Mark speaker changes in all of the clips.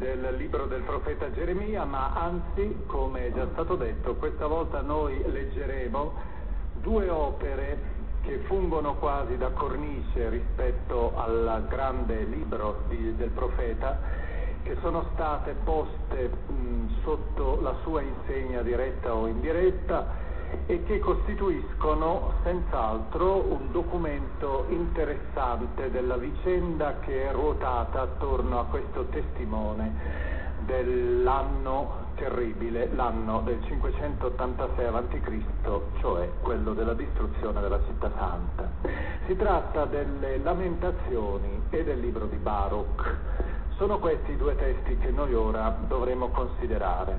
Speaker 1: del libro del profeta Geremia, ma anzi, come è già stato detto, questa volta noi leggeremo due opere che fungono quasi da cornice rispetto al grande libro di, del profeta, che sono state poste mh, sotto la sua insegna diretta o indiretta e che costituiscono senz'altro un documento interessante della vicenda che è ruotata attorno a questo testimone dell'anno terribile, l'anno del 586 a.C., cioè quello della distruzione della città santa. Si tratta delle lamentazioni e del libro di Baruch. Sono questi i due testi che noi ora dovremo considerare.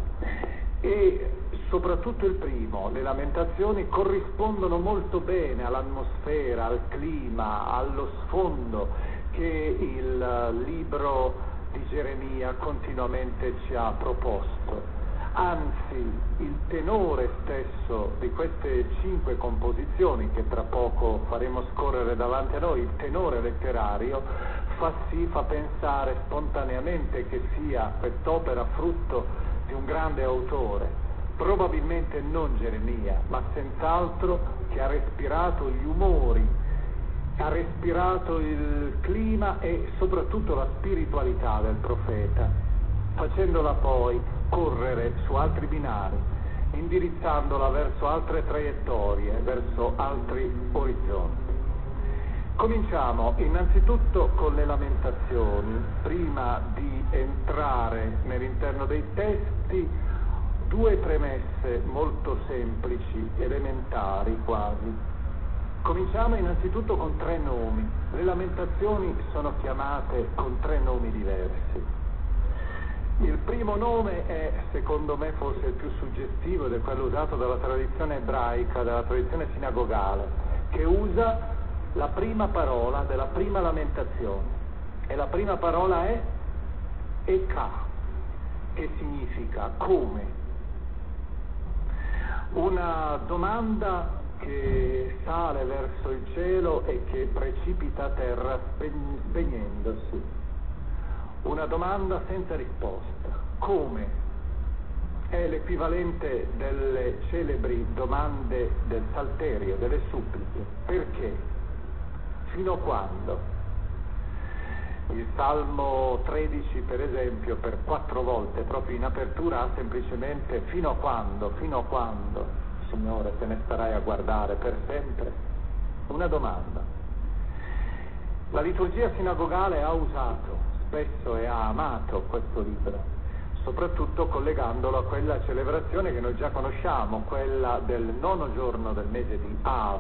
Speaker 1: E soprattutto il primo, le lamentazioni corrispondono molto bene all'atmosfera, al clima, allo sfondo che il libro di Geremia continuamente ci ha proposto. Anzi, il tenore stesso di queste cinque composizioni che tra poco faremo scorrere davanti a noi, il tenore letterario, fa sì, fa pensare spontaneamente che sia quest'opera frutto di un grande autore, probabilmente non Geremia, ma senz'altro che ha respirato gli umori ha respirato il clima e soprattutto la spiritualità del profeta, facendola poi correre su altri binari, indirizzandola verso altre traiettorie, verso altri orizzonti. Cominciamo innanzitutto con le lamentazioni, prima di entrare nell'interno dei testi, due premesse molto semplici, elementari quasi. Cominciamo innanzitutto con tre nomi. Le lamentazioni sono chiamate con tre nomi diversi. Il primo nome è, secondo me, forse il più suggestivo ed è quello usato dalla tradizione ebraica, dalla tradizione sinagogale, che usa la prima parola della prima lamentazione. E la prima parola è Eka, che significa come. Una domanda che sale verso il cielo e che precipita a terra spegnendosi. Una domanda senza risposta. Come? È l'equivalente delle celebri domande del salterio, delle suppliche. Perché? Fino a quando? Il Salmo 13, per esempio, per quattro volte, proprio in apertura, ha semplicemente fino a quando, fino a quando. Signore, te ne starai a guardare per sempre? Una domanda. La liturgia sinagogale ha usato spesso e ha amato questo libro, soprattutto collegandolo a quella celebrazione che noi già conosciamo, quella del nono giorno del mese di Av,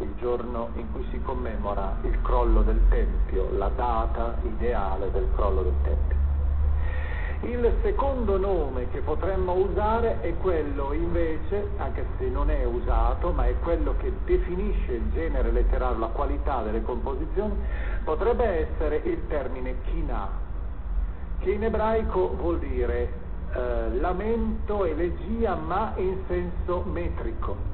Speaker 1: il giorno in cui si commemora il crollo del Tempio, la data ideale del crollo del Tempio. Il secondo nome che potremmo usare è quello invece, anche se non è usato, ma è quello che definisce il genere letterario, la qualità delle composizioni, potrebbe essere il termine china, che in ebraico vuol dire eh, lamento, elegia, ma in senso metrico.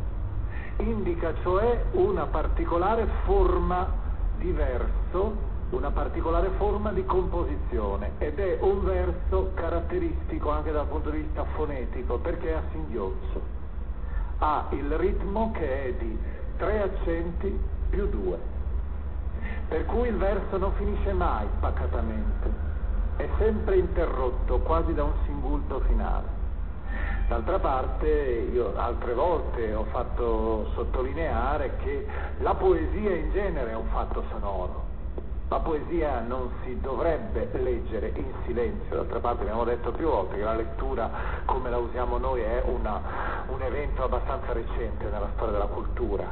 Speaker 1: Indica cioè una particolare forma di verso una particolare forma di composizione ed è un verso caratteristico anche dal punto di vista fonetico perché è a singhiozzo. Ha il ritmo che è di tre accenti più due, per cui il verso non finisce mai paccatamente, è sempre interrotto quasi da un singulto finale. D'altra parte io altre volte ho fatto sottolineare che la poesia in genere è un fatto sonoro, la poesia non si dovrebbe leggere in silenzio, d'altra parte abbiamo detto più volte che la lettura come la usiamo noi è una, un evento abbastanza recente nella storia della cultura.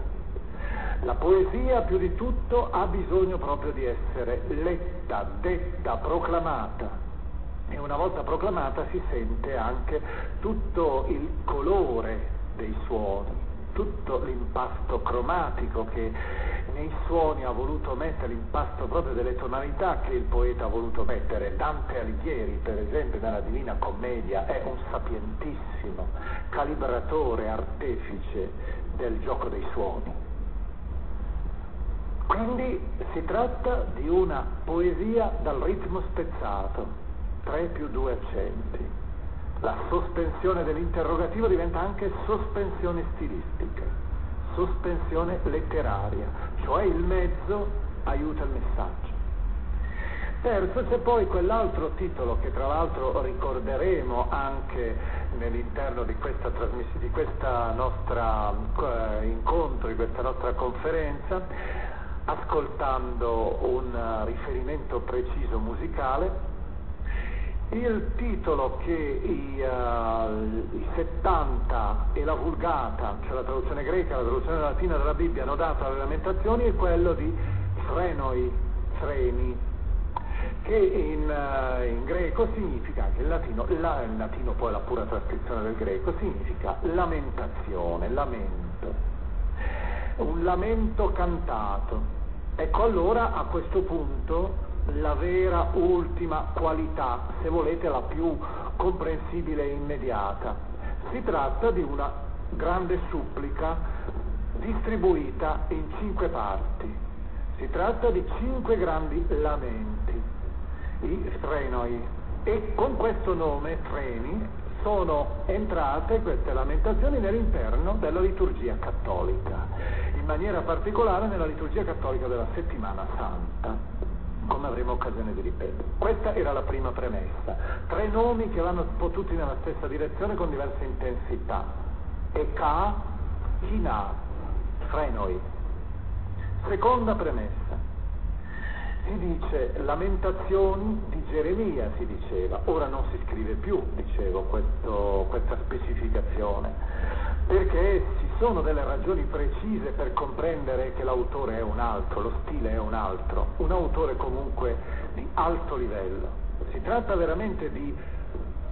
Speaker 1: La poesia più di tutto ha bisogno proprio di essere letta, detta, proclamata e una volta proclamata si sente anche tutto il colore dei suoni, tutto l'impasto cromatico che nei suoni ha voluto mettere l'impasto proprio delle tonalità che il poeta ha voluto mettere. Dante Alighieri, per esempio, nella Divina Commedia, è un sapientissimo calibratore, artefice del gioco dei suoni. Quindi si tratta di una poesia dal ritmo spezzato, 3 più 2 accenti. La sospensione dell'interrogativo diventa anche sospensione stilistica, sospensione letteraria, cioè il mezzo aiuta il messaggio. Terzo, c'è poi quell'altro titolo che tra l'altro ricorderemo anche nell'interno di questa, di questa nostra eh, incontro, di questa nostra conferenza, ascoltando un riferimento preciso musicale il titolo che i, uh, i, 70 e la Vulgata, cioè la traduzione greca e la traduzione latina della Bibbia, hanno dato alle lamentazioni è quello di frenoi, freni, che in, uh, in greco significa, anche in latino, la, in latino poi la pura trascrizione del greco, significa lamentazione, lamento, un lamento cantato. Ecco allora a questo punto la vera ultima qualità, se volete la più comprensibile e immediata. Si tratta di una grande supplica distribuita in cinque parti. Si tratta di cinque grandi lamenti, i frenoi. E con questo nome, freni, sono entrate queste lamentazioni nell'interno della liturgia cattolica, in maniera particolare nella liturgia cattolica della settimana santa come avremo occasione di ripetere. Questa era la prima premessa. Tre nomi che vanno potuti nella stessa direzione con diverse intensità. Eka, Hina, Frenoi. Seconda premessa. Si dice lamentazioni di Geremia, si diceva. Ora non si scrive più, dicevo, questo, questa specificazione perché ci sono delle ragioni precise per comprendere che l'autore è un altro, lo stile è un altro, un autore comunque di alto livello. Si tratta veramente di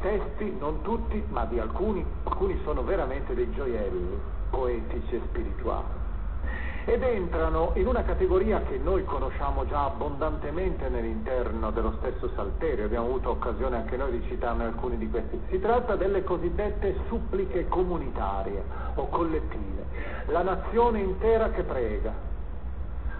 Speaker 1: testi, non tutti, ma di alcuni, alcuni sono veramente dei gioielli poetici e spirituali ed entrano in una categoria che noi conosciamo già abbondantemente nell'interno dello stesso Salterio, abbiamo avuto occasione anche noi di citarne alcuni di questi. Si tratta delle cosiddette suppliche comunitarie o collettive, la nazione intera che prega,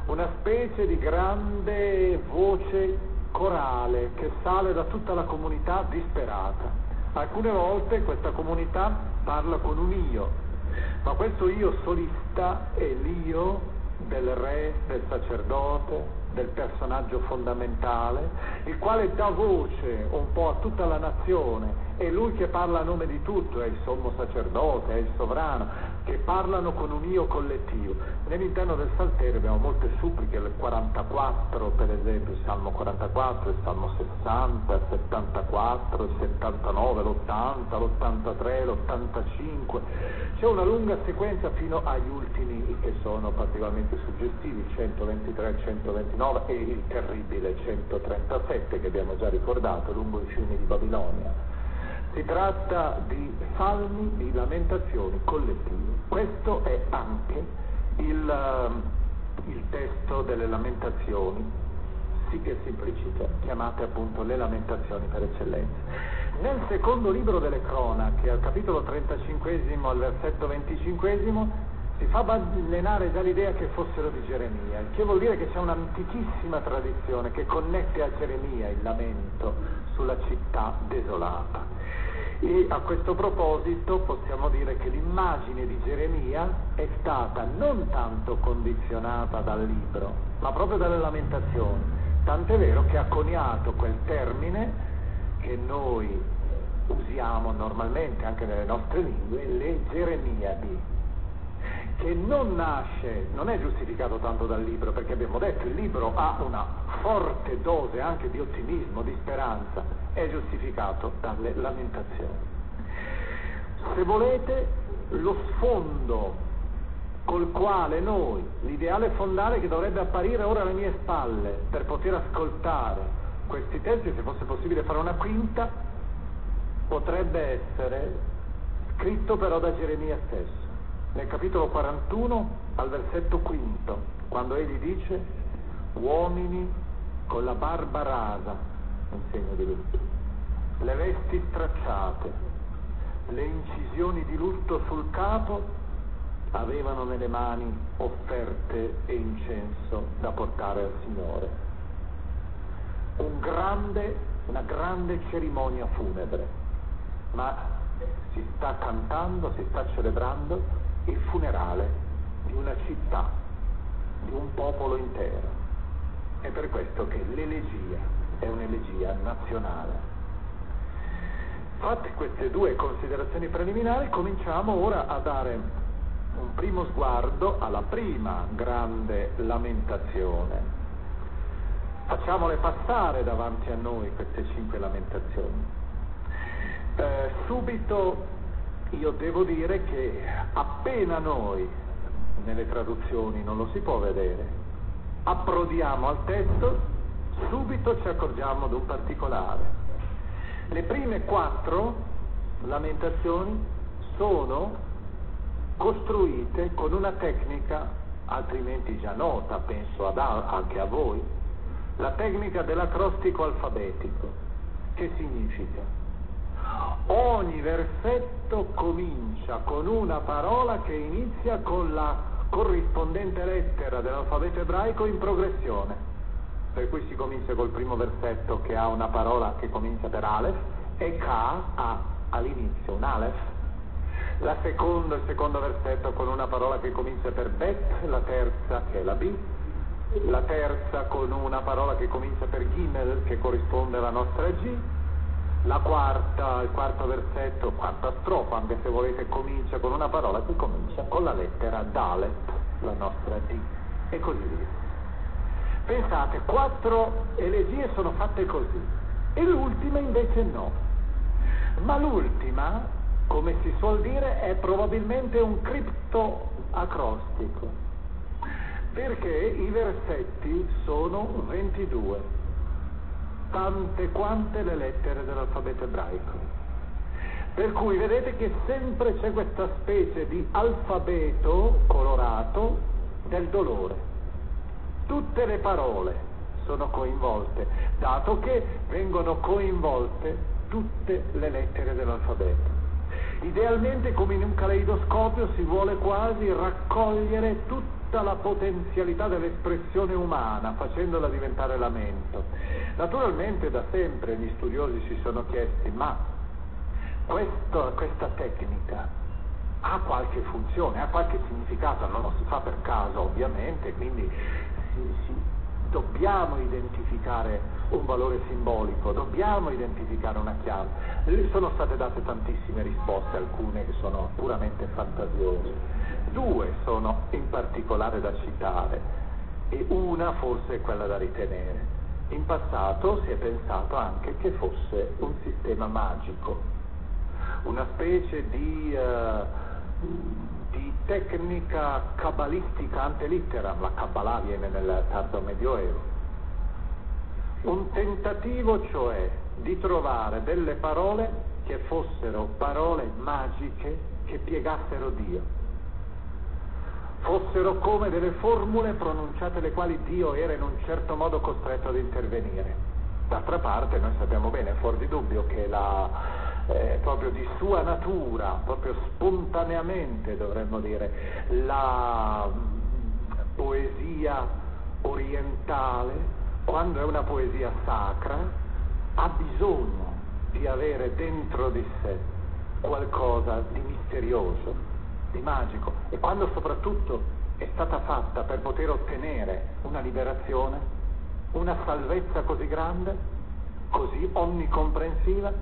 Speaker 1: una specie di grande voce corale che sale da tutta la comunità disperata. Alcune volte questa comunità parla con un io, ma questo io solista è l'io del re, del sacerdote, del personaggio fondamentale, il quale dà voce un po' a tutta la nazione, è lui che parla a nome di tutto, è il sommo sacerdote, è il sovrano, che parlano con un io collettivo. Nell'interno del Salterio abbiamo molte suppliche, il 44 per esempio, il Salmo 44, il Salmo 60, il 74, il 79, l'80, l'83, l'85. C'è una lunga sequenza fino agli ultimi che sono particolarmente suggestivi, 123, 129 19 e il terribile 137 che abbiamo già ricordato lungo i fiumi di Babilonia. Si tratta di salmi, di lamentazioni collettive. Questo è anche il, uh, il testo delle lamentazioni, sì che semplicite, chiamate appunto le lamentazioni per eccellenza. Nel secondo libro delle cronache, al capitolo 35 al versetto 25, si fa ballenare già l'idea che fossero di Geremia, che vuol dire che c'è un'antichissima tradizione che connette a Geremia il lamento sulla città desolata. E a questo proposito possiamo dire che l'immagine di Geremia è stata non tanto condizionata dal libro, ma proprio dalle lamentazioni. Tant'è vero che ha coniato quel termine che noi usiamo normalmente anche nelle nostre lingue, le Geremiadi, che non nasce, non è giustificato tanto dal libro, perché abbiamo detto il libro ha una forte dose anche di ottimismo, di speranza, è giustificato dalle lamentazioni. Se volete, lo sfondo col quale noi, l'ideale fondale che dovrebbe apparire ora alle mie spalle per poter ascoltare questi testi, se fosse possibile fare una quinta, potrebbe essere scritto però da Geremia stesso, nel capitolo 41 al versetto quinto, quando egli dice uomini con la barba rasa, in segno di lutto, le vesti stracciate, le incisioni di lutto sul capo, avevano nelle mani offerte e incenso da portare al Signore un grande, una grande cerimonia funebre, ma si sta cantando, si sta celebrando il funerale di una città, di un popolo intero. È per questo che l'elegia è un'elegia nazionale. Fatte queste due considerazioni preliminari, cominciamo ora a dare un primo sguardo alla prima grande lamentazione, facciamole passare davanti a noi queste cinque lamentazioni. Eh, subito io devo dire che appena noi, nelle traduzioni non lo si può vedere, approdiamo al testo, subito ci accorgiamo di un particolare. Le prime quattro lamentazioni sono costruite con una tecnica altrimenti già nota, penso ad, anche a voi, la tecnica dell'acrostico alfabetico. Che significa? Ogni versetto comincia con una parola che inizia con la corrispondente lettera dell'alfabeto ebraico in progressione. Per cui si comincia col primo versetto che ha una parola che comincia per Aleph e Ka ha all'inizio un Aleph. La seconda, il secondo versetto con una parola che comincia per Bet, la terza che è la B, la terza con una parola che comincia per Gimel, che corrisponde alla nostra G, la quarta, il quarto versetto, quarta strofa, anche se volete, comincia con una parola che comincia con la lettera Dalet, la nostra D, e così via. Pensate, quattro elegie sono fatte così, e l'ultima invece no. Ma l'ultima, come si suol dire, è probabilmente un criptoacrostico perché i versetti sono 22, tante quante le lettere dell'alfabeto ebraico. Per cui vedete che sempre c'è questa specie di alfabeto colorato del dolore. Tutte le parole sono coinvolte, dato che vengono coinvolte tutte le lettere dell'alfabeto. Idealmente, come in un caleidoscopio, si vuole quasi raccogliere tutta la potenzialità dell'espressione umana, facendola diventare lamento. Naturalmente da sempre gli studiosi si sono chiesti, ma questo, questa tecnica ha qualche funzione, ha qualche significato, non lo si fa per caso ovviamente, quindi si, si, dobbiamo identificare un valore simbolico, dobbiamo identificare una chiave. Sono state date tantissime risposte, alcune che sono puramente fantasiose. Due sono in particolare da citare e una forse è quella da ritenere. In passato si è pensato anche che fosse un sistema magico, una specie di, uh, di tecnica cabalistica ante litteram, la Kabbalah viene nel tardo medioevo, Un tentativo cioè di trovare delle parole che fossero parole magiche che piegassero Dio, fossero come delle formule pronunciate le quali Dio era in un certo modo costretto ad intervenire. D'altra parte noi sappiamo bene, fuori di dubbio, che la, eh, proprio di sua natura, proprio spontaneamente dovremmo dire, la mm, poesia orientale, quando è una poesia sacra, ha bisogno di avere dentro di sé qualcosa di misterioso, di magico. E quando soprattutto è stata fatta per poter ottenere una liberazione, una salvezza così grande, così onnicomprensiva,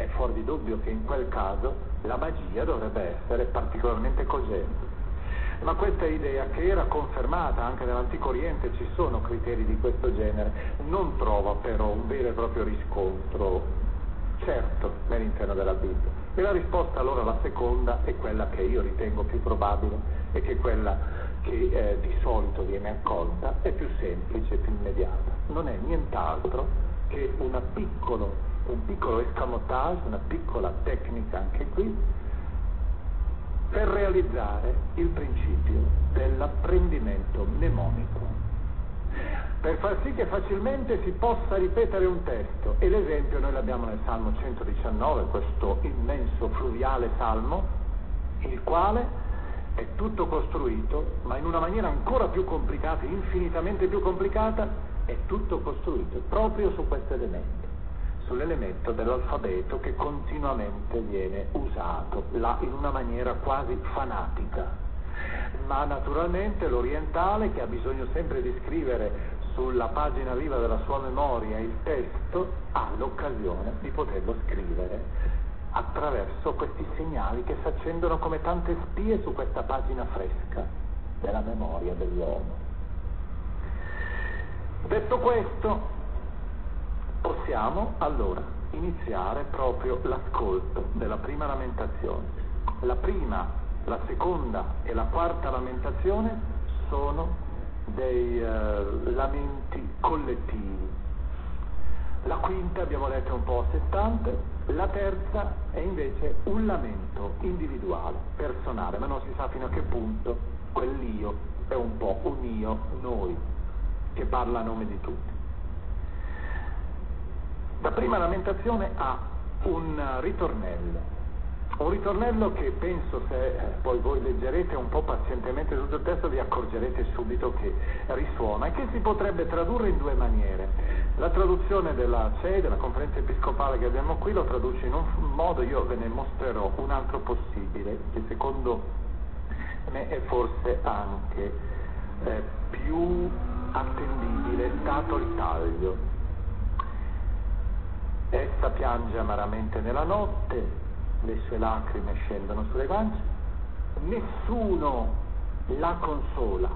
Speaker 1: è fuori di dubbio che in quel caso la magia dovrebbe essere particolarmente cogente. Ma questa idea, che era confermata anche nell'Antico Oriente, ci sono criteri di questo genere, non trova però un vero e proprio riscontro certo nell'interno della Bibbia. E la risposta allora, la seconda, è quella che io ritengo più probabile e che è quella che eh, di solito viene accolta, è più semplice, più immediata. Non è nient'altro che piccolo, un piccolo escamotage, una piccola tecnica anche qui, per realizzare il principio dell'apprendimento mnemonico per far sì che facilmente si possa ripetere un testo. E l'esempio noi l'abbiamo nel Salmo 119, questo immenso fluviale salmo, il quale è tutto costruito, ma in una maniera ancora più complicata, infinitamente più complicata, è tutto costruito proprio su questo elemento, sull'elemento dell'alfabeto che continuamente viene usato là in una maniera quasi fanatica. Ma naturalmente l'orientale che ha bisogno sempre di scrivere sulla pagina viva della sua memoria il testo, ha l'occasione di poterlo scrivere attraverso questi segnali che si accendono come tante spie su questa pagina fresca della memoria dell'uomo. Detto questo, possiamo allora iniziare proprio l'ascolto della prima lamentazione. La prima, la seconda e la quarta lamentazione sono dei uh, lamenti collettivi. La quinta abbiamo detto un po' a sé stante, la terza è invece un lamento individuale, personale, ma non si sa fino a che punto quell'io è un po' un io, noi, che parla a nome di tutti. La prima lamentazione ha un ritornello un ritornello che penso se eh, poi voi leggerete un po' pazientemente tutto il testo vi accorgerete subito che risuona e che si potrebbe tradurre in due maniere. La traduzione della CEI, della conferenza episcopale che abbiamo qui, lo traduce in un modo, io ve ne mostrerò un altro possibile, che secondo me è forse anche eh, più attendibile, dato il taglio. Essa piange amaramente nella notte, le sue lacrime scendono sulle guance, nessuno la consola,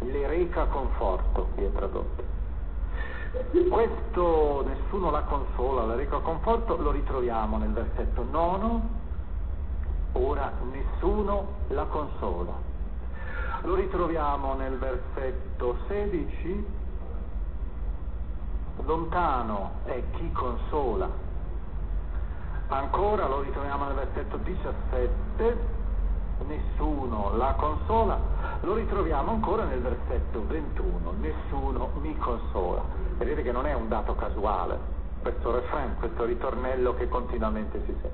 Speaker 1: le reca conforto, qui è tradotto. Questo nessuno la consola, la reca conforto lo ritroviamo nel versetto nono, ora nessuno la consola. Lo ritroviamo nel versetto 16, lontano è chi consola, Ancora lo ritroviamo nel versetto 17, nessuno la consola, lo ritroviamo ancora nel versetto 21, nessuno mi consola. Vedete che non è un dato casuale questo refrain, questo ritornello che continuamente si sente.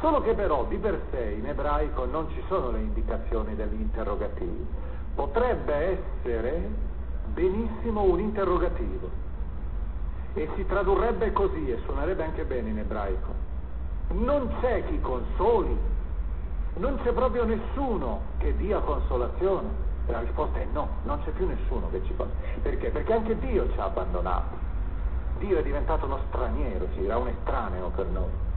Speaker 1: Solo che però di per sé in ebraico non ci sono le indicazioni degli interrogativi. Potrebbe essere benissimo un interrogativo e si tradurrebbe così e suonerebbe anche bene in ebraico non c'è chi consoli, non c'è proprio nessuno che dia consolazione. La risposta è no, non c'è più nessuno che ci consoli. Perché? Perché anche Dio ci ha abbandonato. Dio è diventato uno straniero, ci dirà un estraneo per noi.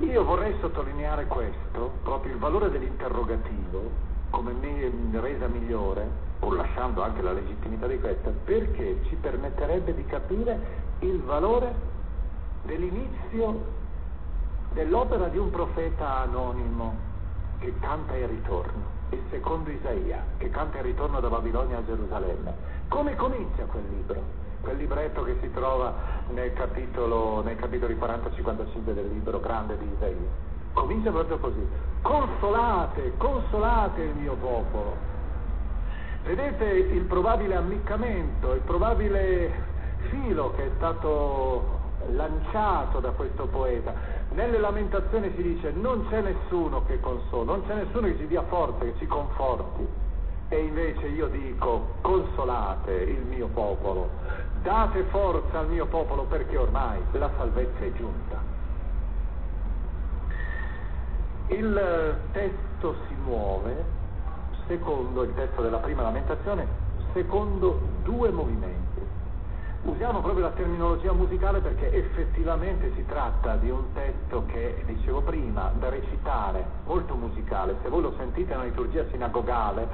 Speaker 1: Io vorrei sottolineare questo, proprio il valore dell'interrogativo, come me, resa migliore, pur lasciando anche la legittimità di questa, perché ci permetterebbe di capire il valore dell'inizio dell'opera di un profeta anonimo che canta il ritorno, il secondo Isaia, che canta il ritorno da Babilonia a Gerusalemme. Come comincia quel libro? quel libretto che si trova nel capitolo, nei capitoli 40-55 del libro grande di Isaia. Comincia proprio così, consolate, consolate il mio popolo. Vedete il probabile ammiccamento, il probabile filo che è stato lanciato da questo poeta. Nelle lamentazioni si dice non c'è nessuno che consola, non c'è nessuno che ci dia forza, che ci conforti. E invece io dico consolate il mio popolo, date forza al mio popolo perché ormai la salvezza è giunta. Il testo si muove secondo il testo della prima lamentazione, secondo due movimenti. Usiamo proprio la terminologia musicale perché effettivamente si tratta di un testo che, dicevo prima, da recitare, molto musicale. Se voi lo sentite nella liturgia sinagogale,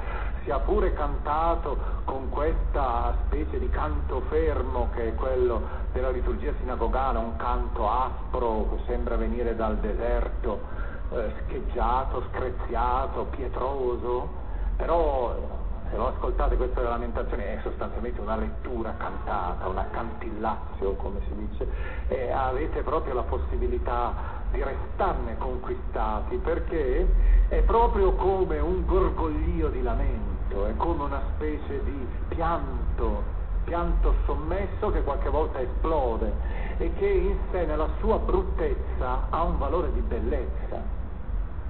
Speaker 1: sia pure cantato con questa specie di canto fermo che è quello della liturgia sinagogale, un canto aspro che sembra venire dal deserto, eh, scheggiato, screziato, pietroso, però se lo ascoltate questa lamentazione è sostanzialmente una lettura cantata, una cantillazio come si dice, e avete proprio la possibilità di restarne conquistati perché è proprio come un gorgoglio di lamento, è come una specie di pianto, pianto sommesso che qualche volta esplode e che in sé nella sua bruttezza ha un valore di bellezza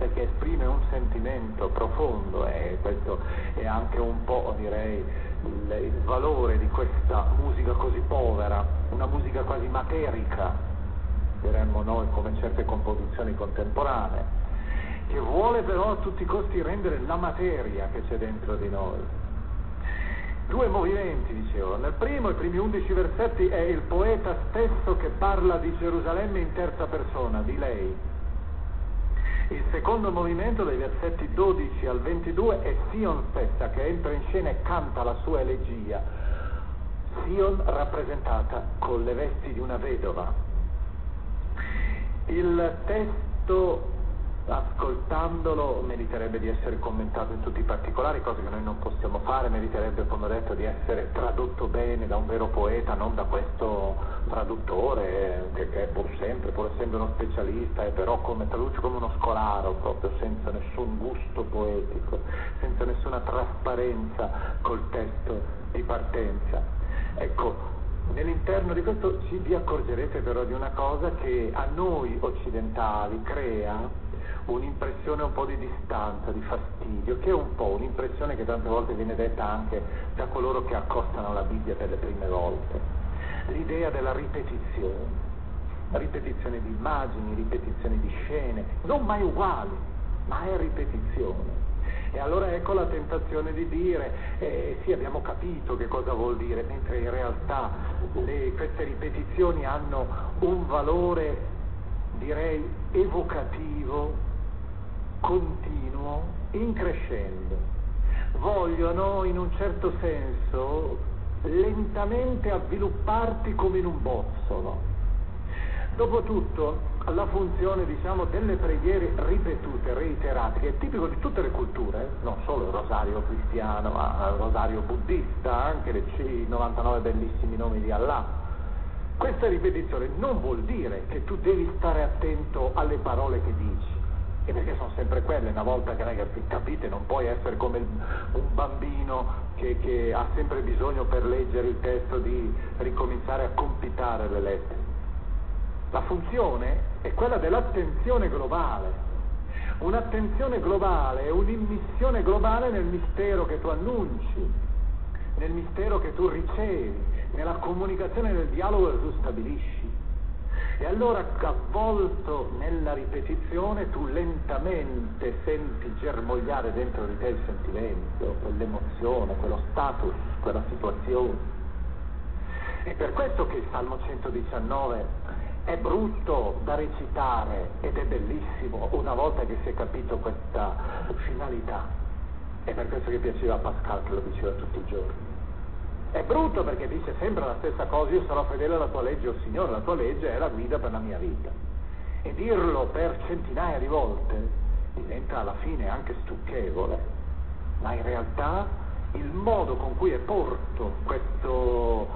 Speaker 1: perché esprime un sentimento profondo e questo è anche un po', direi, il, il valore di questa musica così povera, una musica quasi materica, diremmo noi come certe composizioni contemporanee, che vuole però a tutti i costi rendere la materia che c'è dentro di noi. Due movimenti, dicevo. Nel primo, i primi undici versetti, è il poeta stesso che parla di Gerusalemme in terza persona, di lei il secondo movimento, dai versetti 12 al 22, è Sion stessa che entra in scena e canta la sua elegia. Sion rappresentata con le vesti di una vedova. Il testo ascoltandolo meriterebbe di essere commentato in tutti i particolari, cose che noi non possiamo fare, meriterebbe, come ho detto, di essere tradotto bene da un vero poeta, non da questo traduttore che, che è pur sempre, pur essendo uno specialista, e però come, traduce come uno scolaro, proprio senza nessun gusto poetico, senza nessuna trasparenza col testo di partenza. Ecco, Nell'interno di questo ci vi accorgerete però di una cosa che a noi occidentali crea un'impressione un po' di distanza, di fastidio, che è un po' un'impressione che tante volte viene detta anche da coloro che accostano la Bibbia per le prime volte. L'idea della ripetizione, ripetizione di immagini, ripetizione di scene, non mai uguali, ma è ripetizione. E allora ecco la tentazione di dire, eh, sì abbiamo capito che cosa vuol dire, mentre in realtà le, queste ripetizioni hanno un valore, direi, evocativo, continuo, increscendo. Vogliono in un certo senso lentamente avvilupparti come in un bozzolo. Dopotutto, la funzione diciamo, delle preghiere ripetute, reiterate, che è tipico di tutte le culture, non solo il rosario cristiano, ma il rosario buddista, anche i 99 bellissimi nomi di Allah. Questa ripetizione non vuol dire che tu devi stare attento alle parole che dici, e perché sono sempre quelle, una volta che ragazzi capite, non puoi essere come un bambino che, che ha sempre bisogno per leggere il testo di ricominciare a compitare le lettere. La funzione è quella dell'attenzione globale. Un'attenzione globale è un'immissione globale nel mistero che tu annunci, nel mistero che tu ricevi, nella comunicazione, nel dialogo che tu stabilisci. E allora avvolto nella ripetizione tu lentamente senti germogliare dentro di te il sentimento, quell'emozione, quello status, quella situazione. È per questo che il Salmo 119 è brutto da recitare ed è bellissimo una volta che si è capito questa finalità. È per questo che piaceva a Pascal che lo diceva tutti i giorni. È brutto perché dice sempre la stessa cosa, io sarò fedele alla tua legge, o oh Signore, la tua legge è la guida per la mia vita. E dirlo per centinaia di volte diventa alla fine anche stucchevole, ma in realtà il modo con cui è porto questo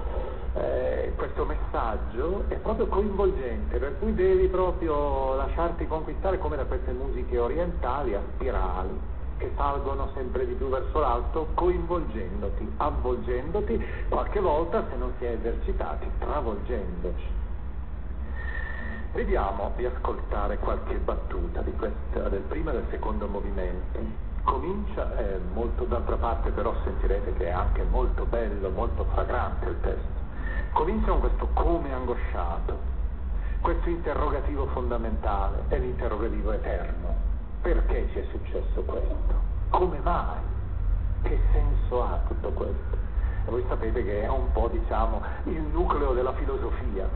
Speaker 1: eh, questo messaggio è proprio coinvolgente, per cui devi proprio lasciarti conquistare come da queste musiche orientali a spirali che salgono sempre di più verso l'alto, coinvolgendoti, avvolgendoti, qualche volta, se non si è esercitati, travolgendoci. Vediamo di ascoltare qualche battuta questa, del primo e del secondo movimento. Comincia, è molto d'altra parte però sentirete che è anche molto bello, molto fragrante il testo. Comincia con questo come angosciato, questo interrogativo fondamentale, è l'interrogativo eterno. Perché ci è successo questo? Come mai? Che senso ha tutto questo? E voi sapete che è un po', diciamo, il nucleo della filosofia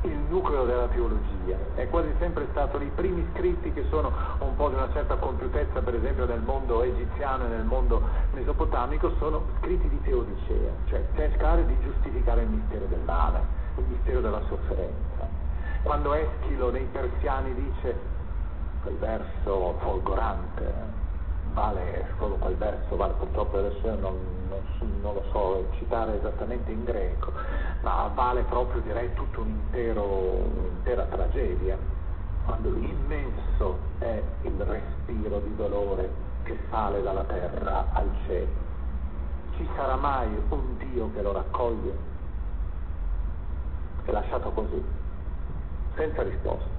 Speaker 1: il nucleo della teologia, è quasi sempre stato i primi scritti che sono un po' di una certa compiutezza, per esempio nel mondo egiziano e nel mondo mesopotamico, sono scritti di teodicea, cioè cercare di giustificare il mistero del male, il mistero della sofferenza. Quando Eschilo nei persiani dice quel verso folgorante, vale solo quel verso, vale purtroppo adesso non, non, non, lo so citare esattamente in greco, ma vale proprio direi tutto un un'intera tragedia, quando immenso è il respiro di dolore che sale dalla terra al cielo. Ci sarà mai un Dio che lo raccoglie? È lasciato così, senza risposta,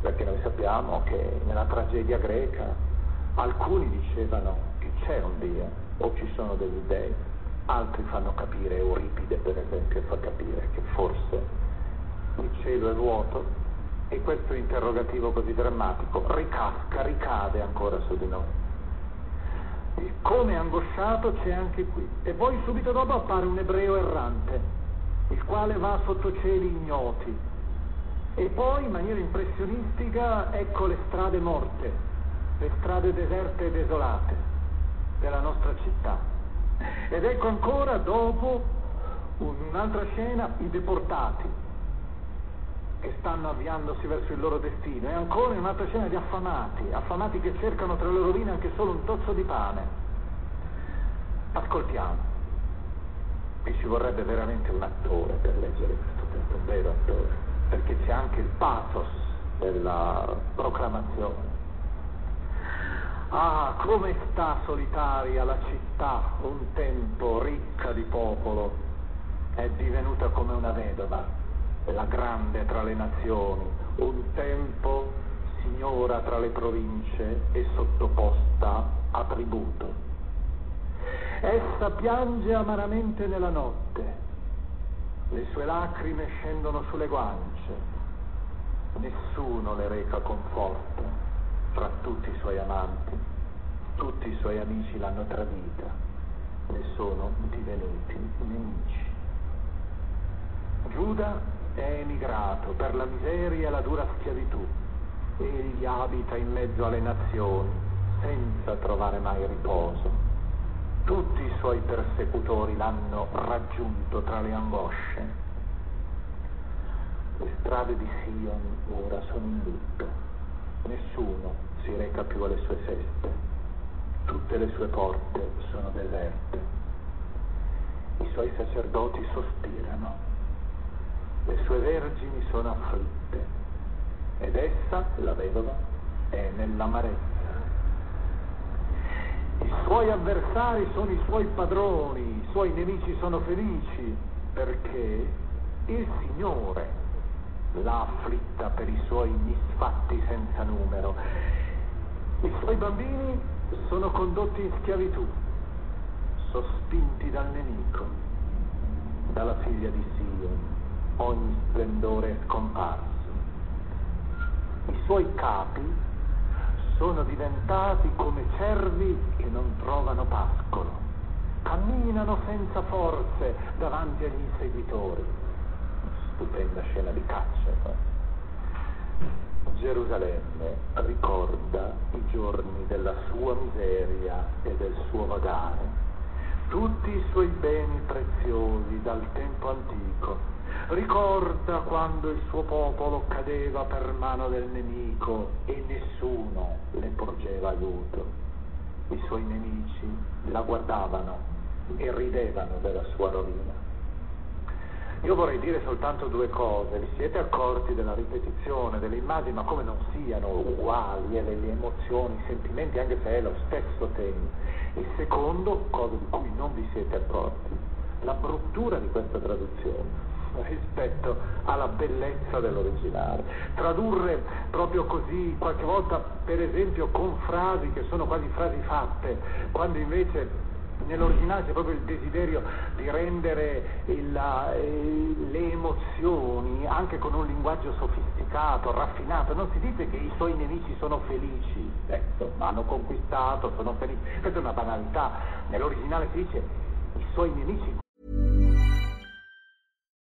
Speaker 1: perché noi sappiamo che nella tragedia greca Alcuni dicevano che c'è un Dio o ci sono degli dei, altri fanno capire, Euripide per esempio fa capire che forse il cielo è vuoto e questo interrogativo così drammatico ricasca, ricade ancora su di noi. Il come angosciato c'è anche qui. E poi subito dopo appare un ebreo errante, il quale va sotto cieli ignoti. E poi in maniera impressionistica ecco le strade morte, le strade deserte e desolate della nostra città. Ed ecco ancora dopo un'altra scena i deportati che stanno avviandosi verso il loro destino e ancora un'altra scena di affamati, affamati che cercano tra le rovine anche solo un tozzo di pane. Ascoltiamo. Qui ci vorrebbe veramente un attore per leggere questo testo, un vero attore, perché c'è anche il pathos della proclamazione. Ah, come sta solitaria la città, un tempo ricca di popolo, è divenuta come una vedova, la grande tra le nazioni, un tempo signora tra le province e sottoposta a tributo. Essa piange amaramente nella notte, le sue lacrime scendono sulle guance, nessuno le reca conforto fra tutti i suoi amanti, tutti i suoi amici l'hanno tradita, ne sono divenuti nemici. Giuda è emigrato per la miseria e la dura schiavitù. Egli abita in mezzo alle nazioni senza trovare mai riposo. Tutti i suoi persecutori l'hanno raggiunto tra le angosce. Le strade di Sion ora sono in lutto. Nessuno si reca più alle sue feste, tutte le sue porte sono deserte, i suoi sacerdoti sospirano, le sue vergini sono afflitte ed essa, la vedova, è nell'amarezza. I suoi avversari sono i suoi padroni, i suoi nemici sono felici perché il Signore l'ha afflitta per i suoi misfatti senza numero i suoi bambini sono condotti in schiavitù, sospinti dal nemico, dalla figlia di Sion, ogni splendore è scomparso. I suoi capi sono diventati come cervi che non trovano pascolo, camminano senza forze davanti agli inseguitori. Stupenda scena di caccia. Eh? Gerusalemme ricorda i giorni della sua miseria e del suo vagare, tutti i suoi beni preziosi dal tempo antico. Ricorda quando il suo popolo cadeva per mano del nemico e nessuno le porgeva aiuto. I suoi nemici la guardavano e ridevano della sua rovina. Io vorrei dire soltanto due cose. Vi siete accorti della ripetizione delle immagini, ma come non siano uguali e le, emozioni, i sentimenti, anche se è lo stesso tema. Il secondo, cosa di cui non vi siete accorti, la bruttura di questa traduzione rispetto alla bellezza dell'originale. Tradurre proprio così, qualche volta per esempio con frasi che sono quasi frasi fatte, quando invece nell'originale c'è proprio il desiderio di rendere il, eh, le emozioni anche con un linguaggio sofisticato, raffinato. Non si dice che i suoi nemici sono felici, ecco, hanno conquistato, sono felici. Questa è una banalità. Nell'originale si dice i suoi nemici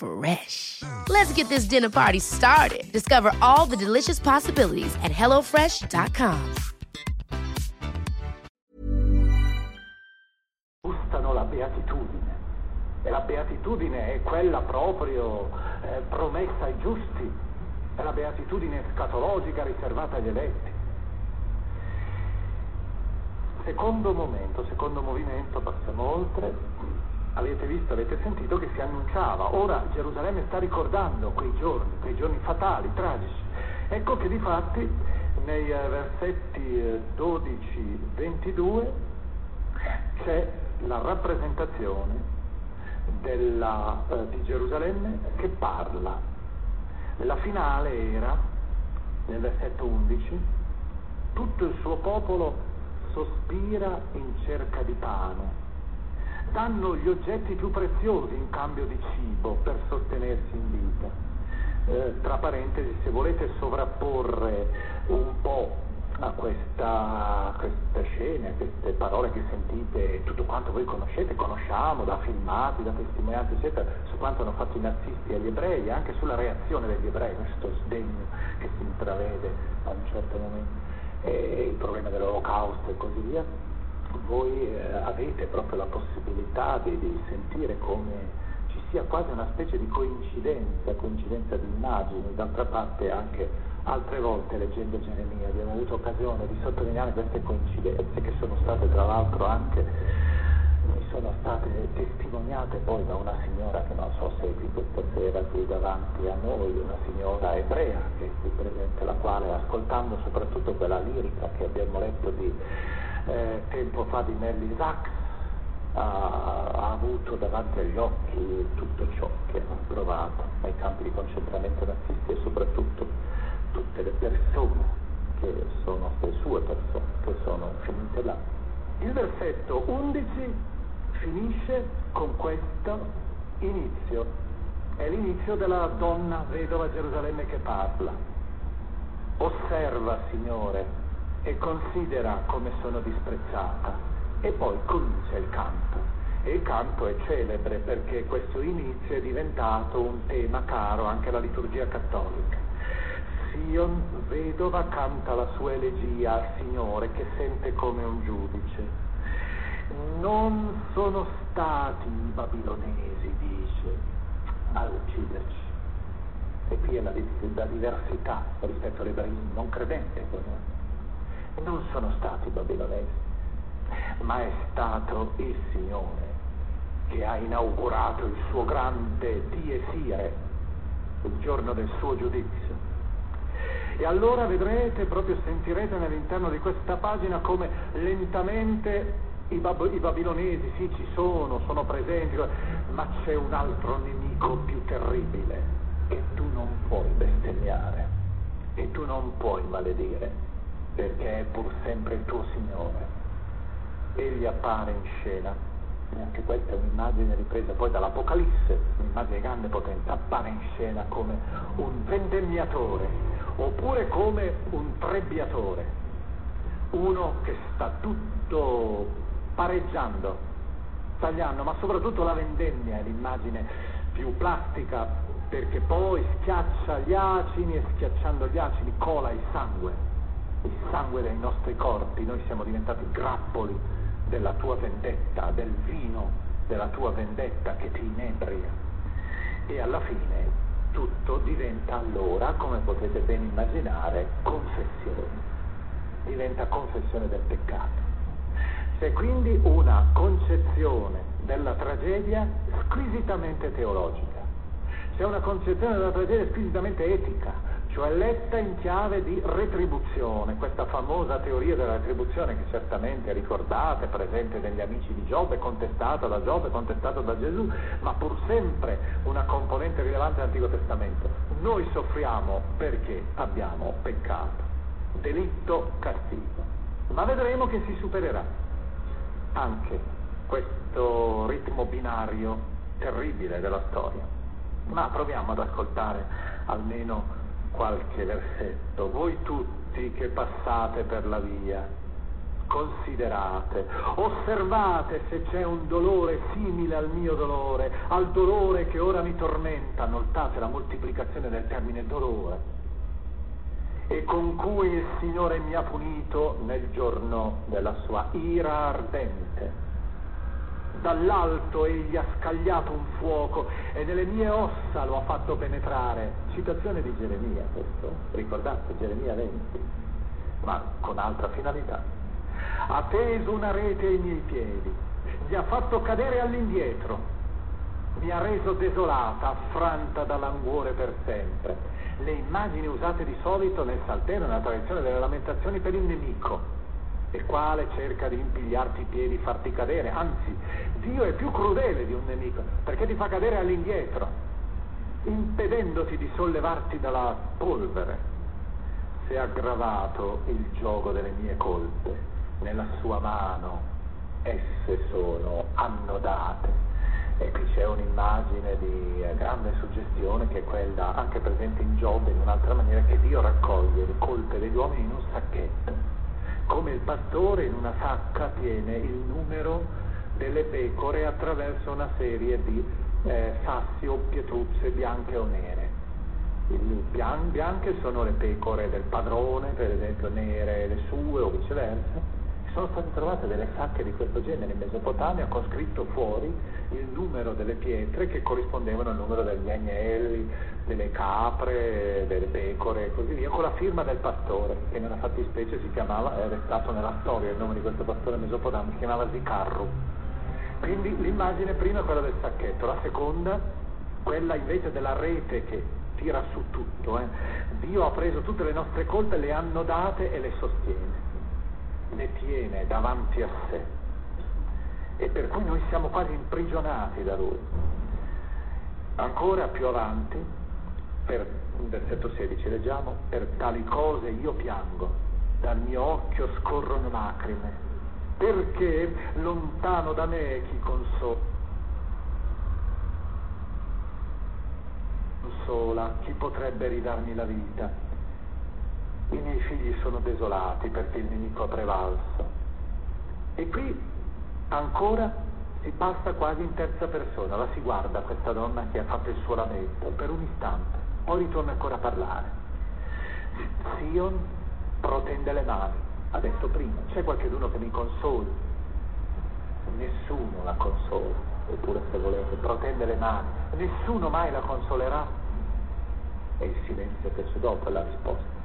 Speaker 2: Fresh. Let's get this dinner party started. Discover all the delicious possibilities at hellofresh.com.
Speaker 1: gustano la beatitudine. E la beatitudine è quella proprio eh, promessa ai giusti, è la beatitudine scatologica riservata agli eletti. Secondo momento, secondo movimento, passiamo oltre. Avete visto, avete sentito che si annunciava. Ora Gerusalemme sta ricordando quei giorni, quei giorni fatali, tragici. Ecco che di fatti nei eh, versetti 12-22 c'è la rappresentazione della, eh, di Gerusalemme che parla. La finale era, nel versetto 11, tutto il suo popolo sospira in cerca di pane. Danno gli oggetti più preziosi in cambio di cibo per sostenersi in vita. Eh, tra parentesi, se volete sovrapporre un po' a questa, queste scene, a queste parole che sentite, tutto quanto voi conoscete, conosciamo da filmati, da testimonianze, eccetera, su quanto hanno fatto i nazisti agli ebrei anche sulla reazione degli ebrei, questo sdegno che si intravede a un certo momento, e il problema dell'olocausto e così via, voi eh, avete proprio la possibilità di, di sentire come ci sia quasi una specie di coincidenza, coincidenza di immagini, d'altra parte anche altre volte leggendo Geremia abbiamo avuto occasione di sottolineare queste coincidenze che sono state tra l'altro anche sono state testimoniate poi da una signora che non so se è qui questa sera qui davanti a noi, una signora ebrea che è qui presente, la quale ascoltando soprattutto quella lirica che abbiamo letto di eh, tempo fa di Nelly Sachs ha, ha, avuto davanti agli occhi tutto ciò che ha provato ai campi di concentramento nazisti e soprattutto tutte le persone che sono le sue persone che sono finite là. Il versetto 11 finisce con questo inizio. È l'inizio della donna vedova Gerusalemme che parla. Osserva, Signore, e considera come sono disprezzata. E poi comincia il canto. E il canto è celebre perché questo inizio è diventato un tema caro anche alla liturgia cattolica. Sion, vedova, canta la sua elegia al Signore che sente come un giudice. Non sono stati i babilonesi, dice, a ucciderci. E qui è la, la diversità rispetto all'ebraismo non credente. Non sono stati i babilonesi, ma è stato il Signore che ha inaugurato il suo grande diesire, il giorno del suo giudizio. E allora vedrete, proprio sentirete all'interno di questa pagina come lentamente i, bab- i, babilonesi sì ci sono, sono presenti, ma c'è un altro nemico più terribile che tu non puoi bestemmiare e tu non puoi maledire perché è pur sempre il tuo Signore. Egli appare in scena, e anche questa è un'immagine ripresa poi dall'Apocalisse, un'immagine di grande potenza, appare in scena come un vendemmiatore, oppure come un trebbiatore, uno che sta tutto pareggiando, tagliando, ma soprattutto la vendemmia è l'immagine più plastica perché poi schiaccia gli acini e schiacciando gli acini cola il sangue, il sangue dei nostri corpi, noi siamo diventati grappoli della tua vendetta, del vino della tua vendetta che ti inebria. E alla fine tutto diventa allora, come potete ben immaginare, confessione. Diventa confessione del peccato. C'è quindi una concezione della tragedia squisitamente teologica. C'è una concezione della tragedia squisitamente etica, cioè letta in chiave di retribuzione, questa famosa teoria della retribuzione che certamente ricordate, presente negli amici di Giobbe, contestata da Giobbe, contestata da Gesù, ma pur sempre una componente rilevante dell'Antico Testamento. Noi soffriamo perché abbiamo peccato, delitto, castigo, ma vedremo che si supererà anche questo ritmo binario terribile della storia. Ma proviamo ad ascoltare almeno qualche versetto. Voi tutti che passate per la via, considerate, osservate se c'è un dolore simile al mio dolore, al dolore che ora mi tormenta, notate la moltiplicazione del termine dolore, e con cui il Signore mi ha punito nel giorno della sua ira ardente dall'alto egli ha scagliato un fuoco e nelle mie ossa lo ha fatto penetrare. Citazione di Geremia questo, ricordate, Geremia 20, ma con altra finalità. Ha teso una rete ai miei piedi, mi ha fatto cadere all'indietro, mi ha reso desolata, affranta da languore per sempre. Le immagini usate di solito nel Saltero, nella tradizione delle lamentazioni per il nemico, il quale cerca di impigliarti i piedi, farti cadere, anzi Dio è più crudele di un nemico perché ti fa cadere all'indietro, impedendoti di sollevarti dalla polvere. È aggravato il gioco delle mie colpe, nella sua mano esse sono annodate. E qui c'è un'immagine di grande suggestione che è quella anche presente in Giobbe in un'altra maniera che Dio raccoglie le colpe degli uomini in un sacchetto come il pastore in una sacca tiene il numero delle pecore attraverso una serie di eh, sassi o pietruzze bianche o nere. Bian- bianche sono le pecore del padrone, per esempio nere le sue o viceversa. Sono state trovate delle sacche di questo genere in Mesopotamia con scritto fuori il numero delle pietre che corrispondevano al numero degli agnelli, delle capre, delle pecore e così via, con la firma del pastore, che nella fattispecie si chiamava, è restato nella storia il nome di questo pastore mesopotamico, si chiamava Zicarru. Quindi l'immagine prima è quella del sacchetto, la seconda, quella invece della rete che tira su tutto. Eh. Dio ha preso tutte le nostre colpe, le ha annodate e le sostiene, le tiene davanti a sé. E per cui noi siamo quasi imprigionati da Lui. Ancora più avanti, per, versetto 16 leggiamo, per tali cose io piango, dal mio occhio scorrono lacrime, perché lontano da me chi consola. Consola, chi potrebbe ridarmi la vita? I miei figli sono desolati perché il nemico ha prevalso. E qui ancora si passa quasi in terza persona, la si guarda questa donna che ha fatto il suo lamento per un istante poi ritorna ancora a parlare. Sion protende le mani, ha detto prima, c'è qualcuno che mi consoli? Nessuno la consola, oppure se volete, protende le mani, nessuno mai la consolerà. E il silenzio che c'è dopo è la risposta.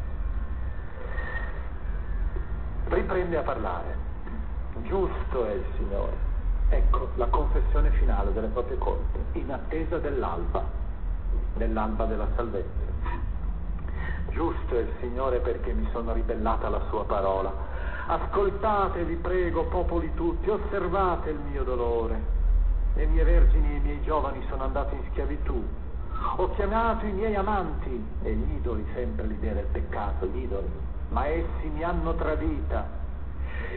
Speaker 1: Riprende a parlare. Giusto è il Signore. Ecco la confessione finale delle proprie colpe, in attesa dell'alba nell'alba della salvezza. Giusto è il Signore perché mi sono ribellata alla sua parola. Ascoltate, vi prego, popoli tutti, osservate il mio dolore. Le mie vergini e i miei giovani sono andati in schiavitù. Ho chiamato i miei amanti e gli idoli, sempre l'idea del peccato, gli idoli, ma essi mi hanno tradita.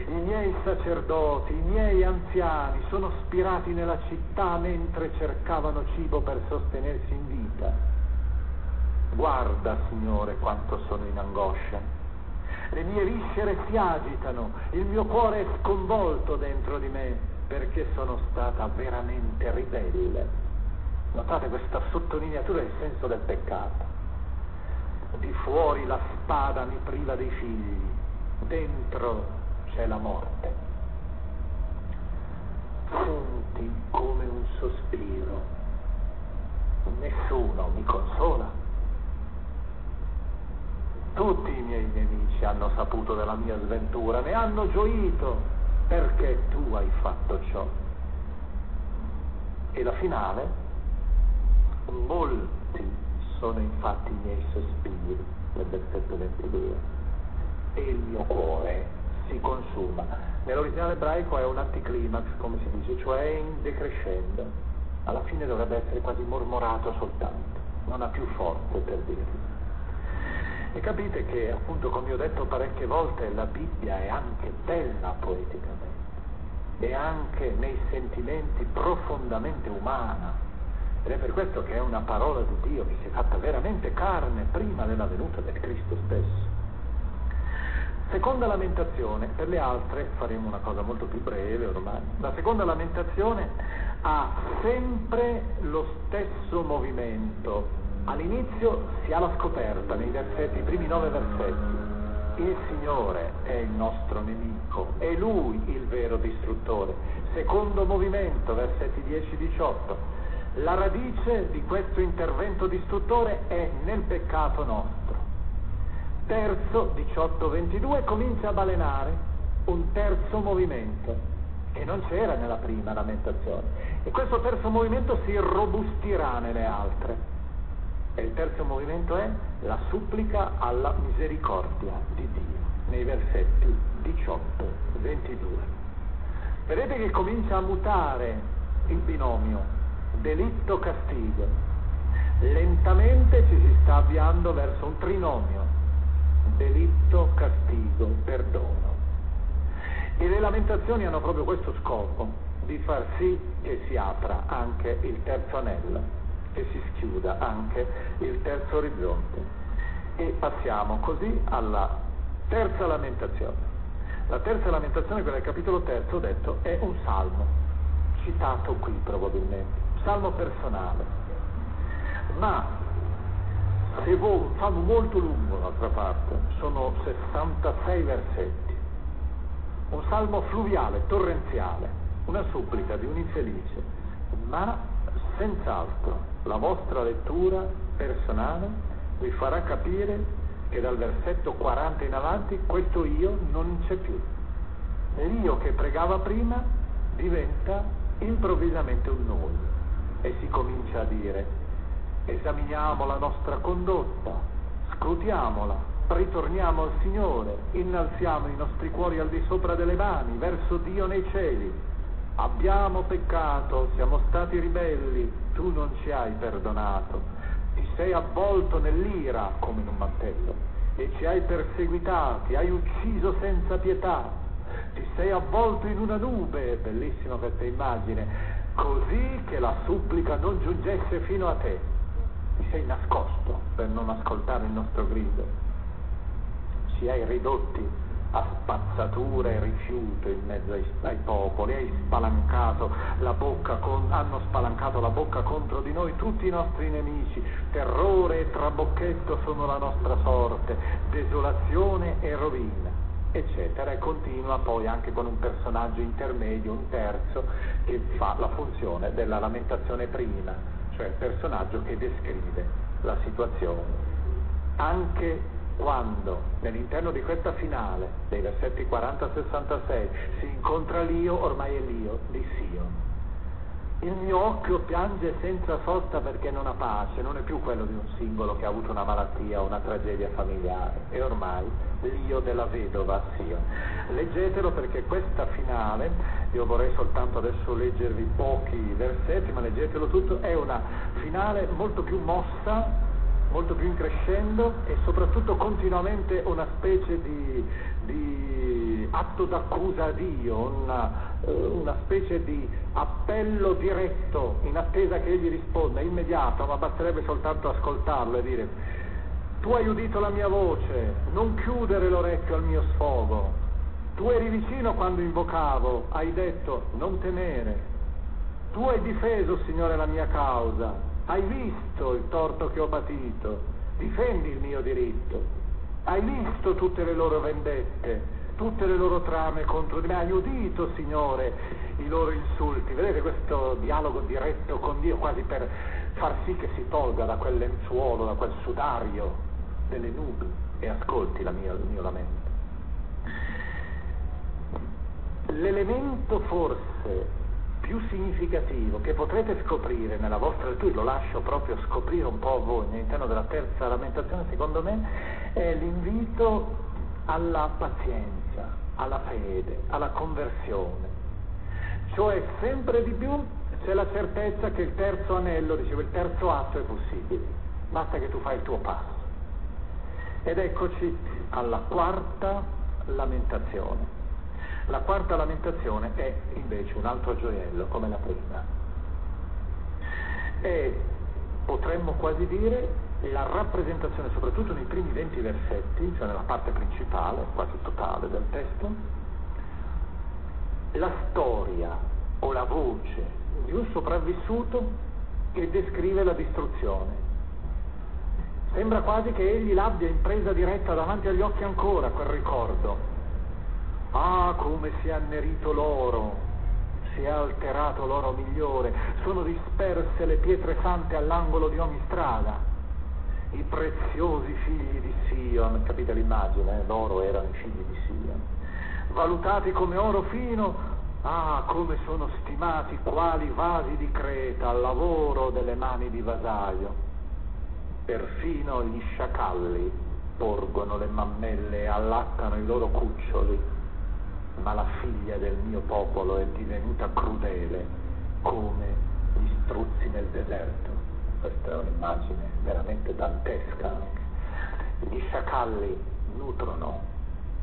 Speaker 1: I miei sacerdoti, i miei anziani sono spirati nella città mentre cercavano cibo per sostenersi in vita. Guarda, Signore, quanto sono in angoscia. Le mie viscere si agitano, il mio cuore è sconvolto dentro di me perché sono stata veramente ribelle. Notate questa sottolineatura del senso del peccato. Di fuori la spada mi priva dei figli, dentro c'è la morte. Senti come un sospiro. Nessuno mi consola. Tutti i miei nemici hanno saputo della mia sventura, ne hanno gioito perché tu hai fatto ciò. E la finale? Molti sono infatti i miei sospiri, nel versetto 22, e il mio cuore si consuma. Nell'originale ebraico è un anticlimax, come si dice, cioè in decrescendo. Alla fine dovrebbe essere quasi mormorato soltanto, non ha più forze per dirlo. E capite che, appunto, come ho detto parecchie volte, la Bibbia è anche bella poeticamente, è anche nei sentimenti profondamente umana ed è per questo che è una parola di Dio che si è fatta veramente carne prima della venuta del Cristo stesso. Seconda lamentazione, per le altre faremo una cosa molto più breve ormai. La seconda lamentazione ha sempre lo stesso movimento. All'inizio si ha la scoperta nei versetti, i primi nove versetti. Il Signore è il nostro nemico, è Lui il vero distruttore. Secondo movimento, versetti 10-18 la radice di questo intervento distruttore è nel peccato nostro. Terzo, 18-22, comincia a balenare un terzo movimento che non c'era nella prima lamentazione. E questo terzo movimento si robustirà nelle altre. E il terzo movimento è la supplica alla misericordia di Dio, nei versetti 18-22. Vedete che comincia a mutare il binomio delitto-castigo. Lentamente ci si sta avviando verso un trinomio, delitto, perdono. E le lamentazioni hanno proprio questo scopo, di far sì che si apra anche il terzo anello, che si schiuda anche il terzo orizzonte. E passiamo così alla terza lamentazione. La terza lamentazione, quella del capitolo terzo, ho detto, è un salmo, citato qui probabilmente salmo personale, ma se vuoi, un salmo molto lungo d'altra parte, sono 66 versetti, un salmo fluviale, torrenziale, una supplica di un infelice, ma senz'altro la vostra lettura personale vi farà capire che dal versetto 40 in avanti questo io non c'è più. L'io che pregava prima diventa improvvisamente un noi e si comincia a dire esaminiamo la nostra condotta, scrutiamola, ritorniamo al Signore, innalziamo i nostri cuori al di sopra delle mani, verso Dio nei cieli. Abbiamo peccato, siamo stati ribelli, tu non ci hai perdonato, ti sei avvolto nell'ira come in un mantello e ci hai perseguitati, hai ucciso senza pietà, ti sei avvolto in una nube, bellissima questa immagine, così che la supplica non giungesse fino a te. Ti sei nascosto per non ascoltare il nostro grido. Ci hai ridotti a spazzatura e rifiuto in mezzo ai, ai popoli, hai spalancato la bocca con, hanno spalancato la bocca contro di noi tutti i nostri nemici, terrore e trabocchetto sono la nostra sorte, desolazione e rovina eccetera, e continua poi anche con un personaggio intermedio, un terzo, che fa la funzione della lamentazione prima, cioè il personaggio che descrive la situazione. Anche quando nell'interno di questa finale, dei versetti 40-66, si incontra l'io, ormai è l'io di Sio. Il mio occhio piange senza sosta perché non ha pace, non è più quello di un singolo che ha avuto una malattia o una tragedia familiare, è ormai l'io della vedova Sio. Leggetelo perché questa finale, io vorrei soltanto adesso leggervi pochi versetti, ma leggetelo tutto, è una finale molto più mossa molto più increscendo e soprattutto continuamente una specie di, di atto d'accusa a Dio, una, eh, una specie di appello diretto in attesa che egli risponda, immediato, ma basterebbe soltanto ascoltarlo e dire tu hai udito la mia voce, non chiudere l'orecchio al mio sfogo. Tu eri vicino quando invocavo, hai detto non temere. Tu hai difeso, Signore, la mia causa, hai visto il torto che ho patito, difendi il mio diritto, hai visto tutte le loro vendette, tutte le loro trame contro di me, hai udito, Signore, i loro insulti. Vedete questo dialogo diretto con Dio quasi per far sì che si tolga da quel lenzuolo, da quel sudario delle nubi e ascolti mia, il mio lamento. L'elemento forse più significativo che potrete scoprire nella vostra lettura, lo lascio proprio scoprire un po' a voi all'interno della terza lamentazione, secondo me, è l'invito alla pazienza, alla fede, alla conversione. Cioè sempre di più c'è la certezza che il terzo anello, dicevo, il terzo atto è possibile. Basta che tu fai il tuo passo. Ed eccoci alla quarta lamentazione. La quarta lamentazione è invece un altro gioiello come la prima. È, potremmo quasi dire, la rappresentazione, soprattutto nei primi 20 versetti, cioè nella parte principale, quasi totale del testo, la storia o la voce di un sopravvissuto che descrive la distruzione Sembra quasi che egli l'abbia in presa diretta davanti agli occhi ancora quel ricordo. Ah, come si è annerito l'oro, si è alterato l'oro migliore, sono disperse le pietre sante all'angolo di ogni strada. I preziosi figli di Sion, capite l'immagine, eh? l'oro erano i figli di Sion, valutati come oro fino, ah, come sono stimati quali vasi di creta al lavoro delle mani di vasaio. Perfino gli sciacalli porgono le mammelle e allattano i loro cuccioli, ma la figlia del mio popolo è divenuta crudele come gli struzzi nel deserto. Questa è un'immagine veramente dantesca. Gli sciacalli nutrono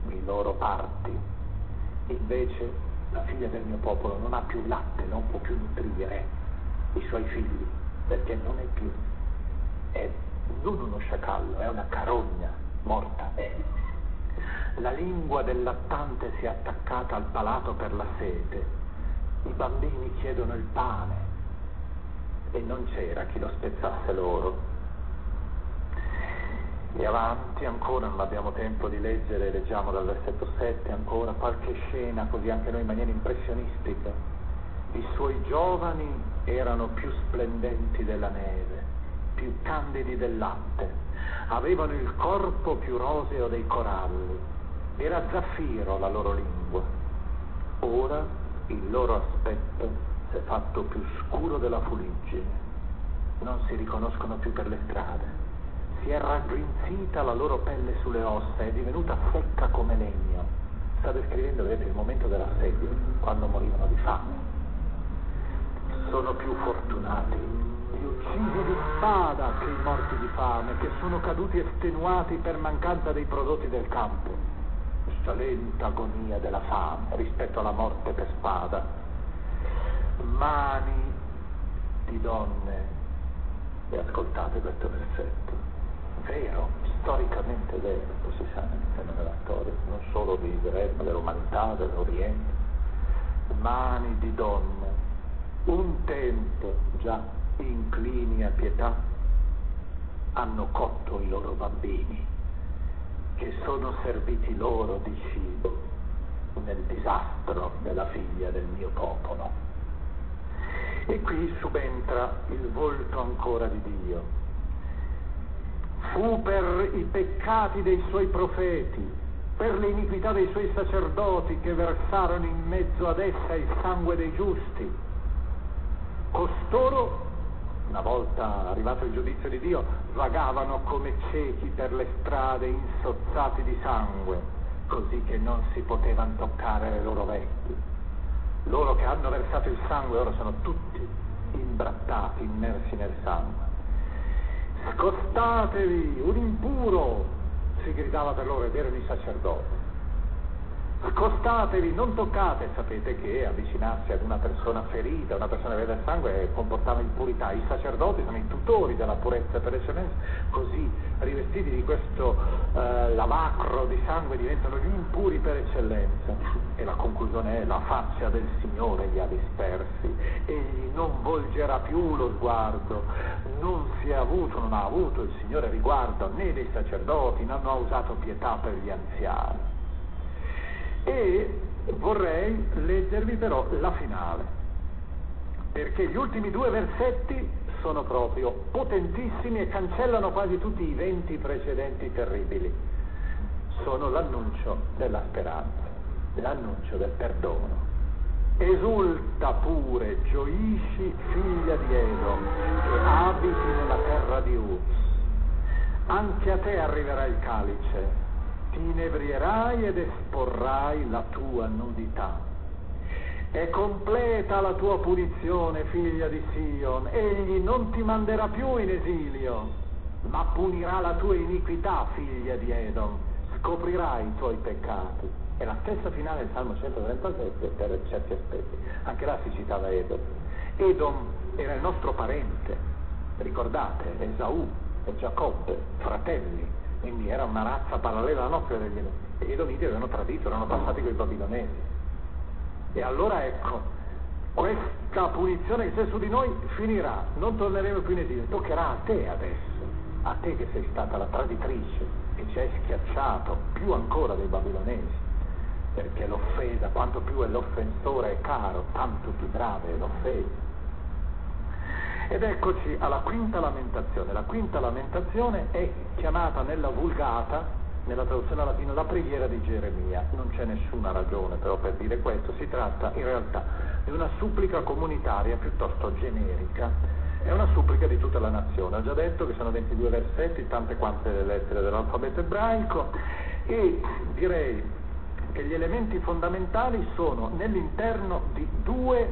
Speaker 1: i loro parti, invece la figlia del mio popolo non ha più latte, non può più nutrire i suoi figli, perché non è più, è non uno sciacallo, è una carogna morta. La lingua del lattante si è attaccata al palato per la sete. I bambini chiedono il pane e non c'era chi lo spezzasse loro. E avanti ancora, non abbiamo tempo di leggere, leggiamo dal versetto 7 ancora qualche scena, così anche noi in maniera impressionistica. I suoi giovani erano più splendenti della neve più candidi del latte, avevano il corpo più roseo dei coralli, era zaffiro la loro lingua. Ora il loro aspetto si è fatto più scuro della fuliggine, non si riconoscono più per le strade, si è raggrinzita la loro pelle sulle ossa, è divenuta secca come legno. Sta descrivendo, vedete, il momento dell'assedio, quando morivano di fame. Sono più fortunati uccisi di spada che i morti di fame, che sono caduti estenuati per mancanza dei prodotti del campo. Questa lenta agonia della fame rispetto alla morte per spada. Mani di donne. E ascoltate questo versetto. Vero, storicamente vero, così sa all'interno della storia, non solo di Israele, ma dell'umanità, dell'Oriente. Mani di donne. Un tempo già inclini a pietà, hanno cotto i loro bambini, che sono serviti loro di cibo nel disastro della figlia del mio popolo. E qui subentra il volto ancora di Dio. Fu per i peccati dei suoi profeti, per le iniquità dei suoi sacerdoti che versarono in mezzo ad essa il sangue dei giusti. Costoro una volta arrivato il giudizio di Dio, vagavano come ciechi per le strade insozzati di sangue, così che non si potevano toccare le loro vesti. Loro che hanno versato il sangue ora sono tutti imbrattati, immersi nel sangue. Scostatevi, un impuro! si gridava per loro ed erano i sacerdoti. Accostatevi, non toccate. Sapete che avvicinarsi ad una persona ferita, una persona che vede sangue, comportava impurità. I sacerdoti sono i tutori della purezza per eccellenza, così rivestiti di questo eh, lavacro di sangue diventano gli impuri per eccellenza. E la conclusione è la faccia del Signore li ha dispersi. Egli non volgerà più lo sguardo. Non si è avuto, non ha avuto il Signore riguardo né dei sacerdoti, non ha usato pietà per gli anziani e vorrei leggervi però la finale, perché gli ultimi due versetti sono proprio potentissimi e cancellano quasi tutti i venti precedenti terribili. Sono l'annuncio della speranza, l'annuncio del perdono. Esulta pure, gioisci, figlia di Edom, che abiti nella terra di Uz. Anche a te arriverà il calice, ti inebrierai ed esporrai la tua nudità. È completa la tua punizione, figlia di Sion. Egli non ti manderà più in esilio, ma punirà la tua iniquità, figlia di Edom. Scoprirai i tuoi peccati. È la stessa finale del Salmo 137 per certi aspetti. Anche là si citava Edom. Edom era il nostro parente, ricordate, Esaù e Giacobbe, fratelli quindi era una razza parallela alla nostra degli Edomiti. E gli Edomiti avevano tradito, erano passati con i babilonesi. E allora ecco, questa punizione che c'è su di noi finirà, non torneremo più in esilio, toccherà a te adesso, a te che sei stata la traditrice, che ci hai schiacciato più ancora dei babilonesi, perché l'offesa, quanto più è l'offensore è caro, tanto più grave è l'offesa. Ed eccoci alla quinta lamentazione. La quinta lamentazione è chiamata nella vulgata, nella traduzione latina, la preghiera di Geremia. Non c'è nessuna ragione però per dire questo, si tratta in realtà di una supplica comunitaria piuttosto generica. È una supplica di tutta la nazione. Ho già detto che sono 22 versetti, tante quante le lettere dell'alfabeto ebraico e direi che gli elementi fondamentali sono nell'interno di due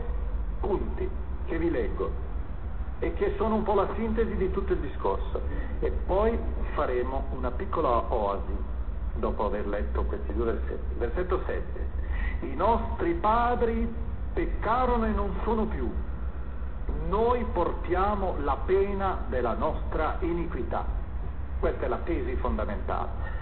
Speaker 1: punti che vi leggo e che sono un po' la sintesi di tutto il discorso. E poi faremo una piccola oasi dopo aver letto questi due versetti. Versetto 7. I nostri padri peccarono e non sono più. Noi portiamo la pena della nostra iniquità. Questa è la tesi fondamentale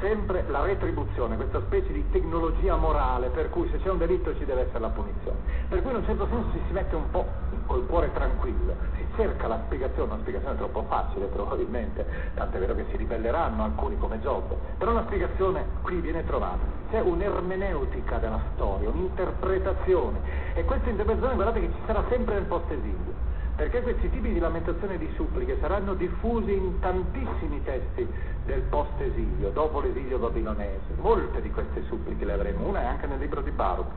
Speaker 1: sempre la retribuzione, questa specie di tecnologia morale per cui se c'è un delitto ci deve essere la punizione. Per cui in un certo senso si mette un po' col cuore tranquillo, si cerca la spiegazione, una spiegazione troppo facile probabilmente, tant'è vero che si ribelleranno alcuni come Giobbe, però una spiegazione qui viene trovata, c'è un'ermeneutica della storia, un'interpretazione. E questa interpretazione guardate che ci sarà sempre nel post-esilio perché questi tipi di lamentazioni e di suppliche saranno diffusi in tantissimi testi del post-esilio, dopo l'esilio babilonese. Molte di queste suppliche le avremo, una è anche nel libro di Baruch.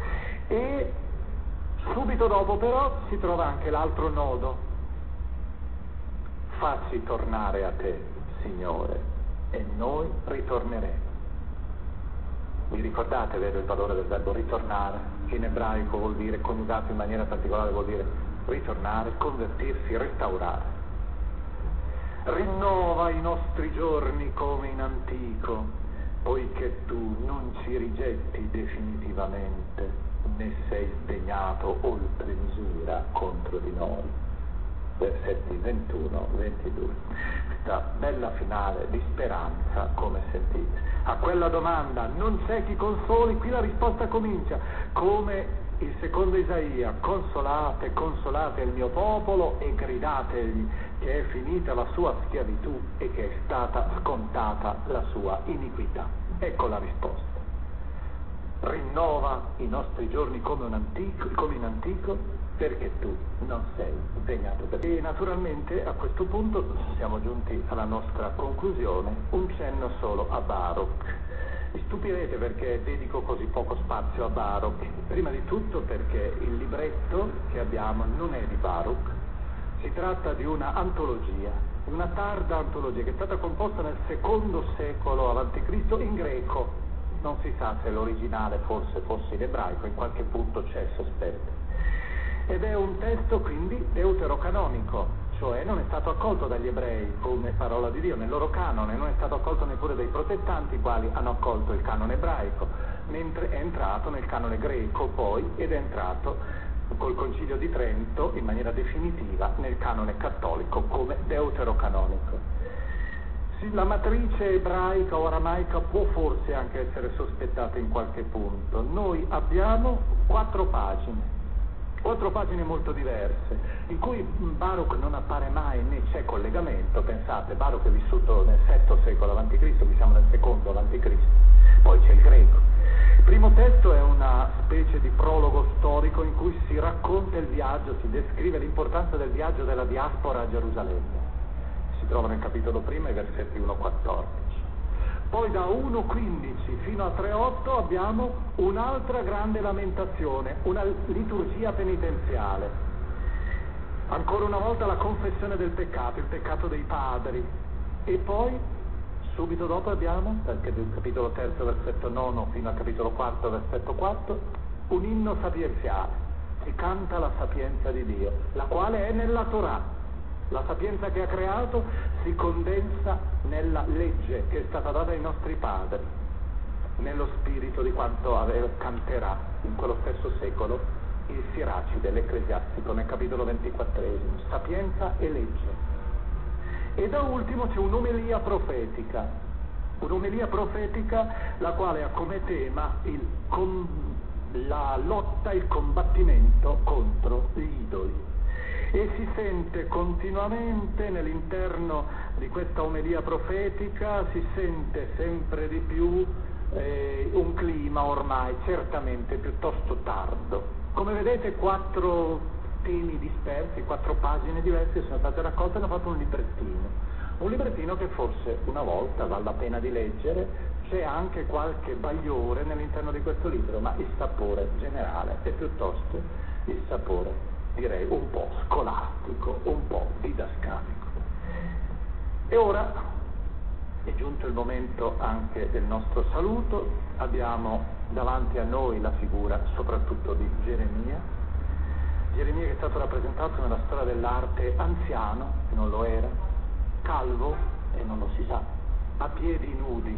Speaker 1: E subito dopo però si trova anche l'altro nodo. Facci tornare a te, Signore, e noi ritorneremo. Vi ricordate, vero, il valore del verbo ritornare, in ebraico vuol dire, coniugato in maniera particolare, vuol dire ritornare, convertirsi, restaurare. Rinnova i nostri giorni come in antico, poiché tu non ci rigetti definitivamente, né sei sdegnato oltre misura contro di noi. Versetti 21-22. Questa bella finale di speranza, come sentite. A quella domanda non c'è chi consoli, qui la risposta comincia, come il secondo Isaia, consolate, consolate il mio popolo e gridategli che è finita la sua schiavitù e che è stata scontata la sua iniquità. Ecco la risposta. Rinnova i nostri giorni come, antico, come in antico perché tu non sei per E naturalmente a questo punto siamo giunti alla nostra conclusione, un cenno solo a Baruch. Vi stupirete perché dedico così poco spazio a Baruch. Prima di tutto perché il libretto che abbiamo non è di Baruch, si tratta di una antologia, una tarda antologia che è stata composta nel secondo secolo a.C. in greco. Non si sa se l'originale forse fosse in ebraico, in qualche punto c'è sospetto. Ed è un testo quindi deuterocanonico, cioè non è stato accolto dagli ebrei come parola di Dio nel loro canone, non è stato accolto neppure dai protestanti, i quali hanno accolto il canone ebraico, mentre è entrato nel canone greco poi ed è entrato col Concilio di Trento in maniera definitiva nel canone cattolico come deuterocanonico. Sì, la matrice ebraica o aramaica può forse anche essere sospettata in qualche punto. Noi abbiamo quattro pagine quattro pagine molto diverse, in cui Baruch non appare mai né c'è collegamento, pensate, Baruch è vissuto nel VII secolo a.C., qui siamo nel secondo a.C., poi c'è il greco. Il primo testo è una specie di prologo storico in cui si racconta il viaggio, si descrive l'importanza del viaggio della diaspora a Gerusalemme. Trova nel capitolo primo, i versetti 1-14. Poi da 1.15 fino a 3.8 abbiamo un'altra grande lamentazione, una liturgia penitenziale. Ancora una volta la confessione del peccato, il peccato dei padri. E poi, subito dopo abbiamo, dal capitolo 3, versetto 9 fino al capitolo 4, versetto 4, un inno sapienziale. Si canta la sapienza di Dio, la quale è nella Torah la sapienza che ha creato si condensa nella legge che è stata data ai nostri padri, nello spirito di quanto canterà in quello stesso secolo il Siracide, l'Ecclesiastico, nel capitolo 24, sapienza e legge. E da ultimo c'è un'omelia profetica, un'omelia profetica la quale ha come tema il, con, la lotta, il combattimento contro gli idoli e si sente continuamente nell'interno di questa omelia profetica, si sente sempre di più eh, un clima ormai certamente piuttosto tardo. Come vedete quattro temi dispersi, quattro pagine diverse sono state raccolte e hanno fatto un librettino. Un librettino che forse una volta vale la pena di leggere, c'è anche qualche bagliore all'interno di questo libro, ma il sapore generale è piuttosto il sapore direi un po' scolastico, un po' didascalico. E ora è giunto il momento anche del nostro saluto, abbiamo davanti a noi la figura soprattutto di Geremia, Geremia che è stato rappresentato nella storia dell'arte anziano, e non lo era, calvo, e non lo si sa, a piedi nudi,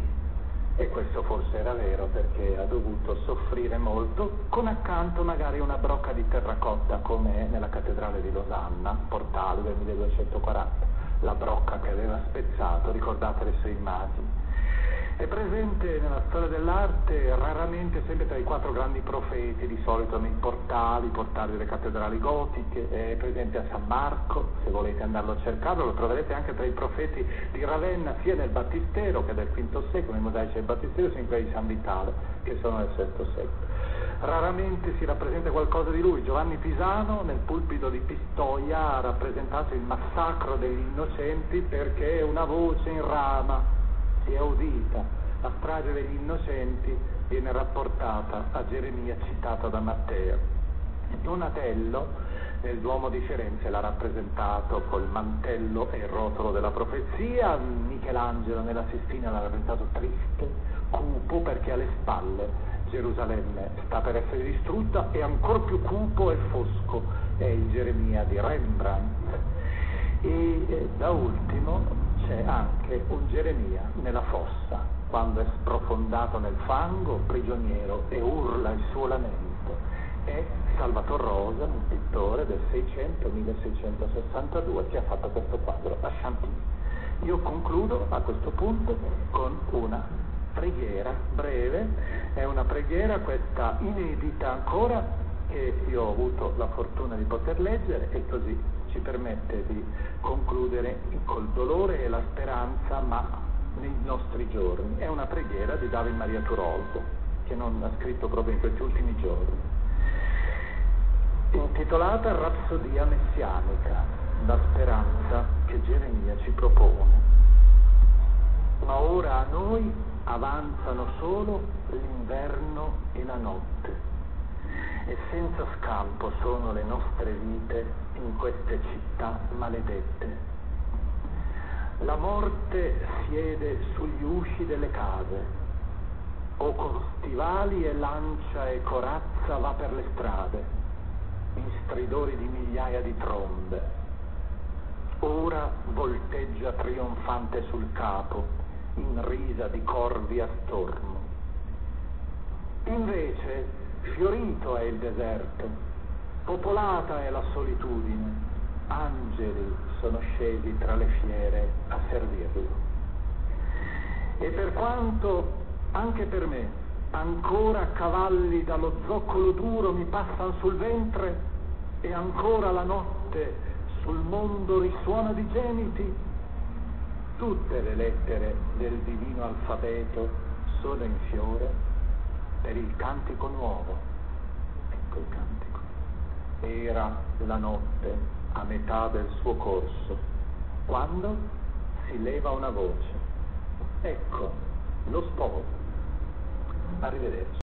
Speaker 1: e questo forse era vero perché ha dovuto soffrire molto, con accanto magari una brocca di terracotta come nella cattedrale di Losanna, portale del 1240, la brocca che aveva spezzato, ricordate le sue immagini. È presente nella storia dell'arte raramente sempre tra i quattro grandi profeti, di solito nei portali, i portali delle cattedrali gotiche, è presente a San Marco, se volete andarlo a cercare, lo troverete anche tra i profeti di Ravenna, sia nel Battistero che del V secolo, nei mosaici del Battistero, sia in quelli di San Vitale, che sono del VI secolo. Raramente si rappresenta qualcosa di lui. Giovanni Pisano nel pulpito di Pistoia ha rappresentato il massacro degli innocenti perché una voce in rama si è udita, la strage degli innocenti viene rapportata a Geremia citata da Matteo. Donatello nel Duomo di Firenze l'ha rappresentato col mantello e il rotolo della profezia, Michelangelo nella Sistina l'ha rappresentato triste, cupo perché alle spalle Gerusalemme sta per essere distrutta e ancora più cupo e fosco è il Geremia di Rembrandt. E eh, da ultimo c'è anche un Geremia nella fossa, quando è sprofondato nel fango, prigioniero, e urla il suo lamento. È Salvator Rosa, un pittore del 600-1662, che ha fatto questo quadro a Champigny. Io concludo a questo punto con una preghiera breve, è una preghiera questa inedita ancora, che io ho avuto la fortuna di poter leggere e così ci permette di concludere col dolore e la speranza, ma nei nostri giorni. È una preghiera di David Maria Turoldo, che non ha scritto proprio in questi ultimi giorni, intitolata Rapsodia messianica, la speranza che Geremia ci propone. Ma ora a noi avanzano solo l'inverno e la notte e senza scampo sono le nostre vite in queste città maledette. La morte siede sugli usci delle case, o con stivali e lancia e corazza va per le strade, in stridori di migliaia di trombe. ora volteggia trionfante sul capo, in risa di corvi a stormo. Invece, fiorito è il deserto, popolata è la solitudine, angeli sono scesi tra le fiere a servirlo. E per quanto anche per me ancora cavalli dallo zoccolo duro mi passano sul ventre e ancora la notte sul mondo risuona di gemiti, tutte le lettere del divino alfabeto sono in fiore per il cantico nuovo. Ecco il cantico. Era la notte a metà del suo corso, quando si leva una voce. Ecco, lo sposo. Arrivederci.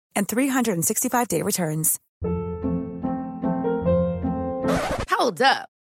Speaker 3: and 365-day returns.
Speaker 2: Hold up.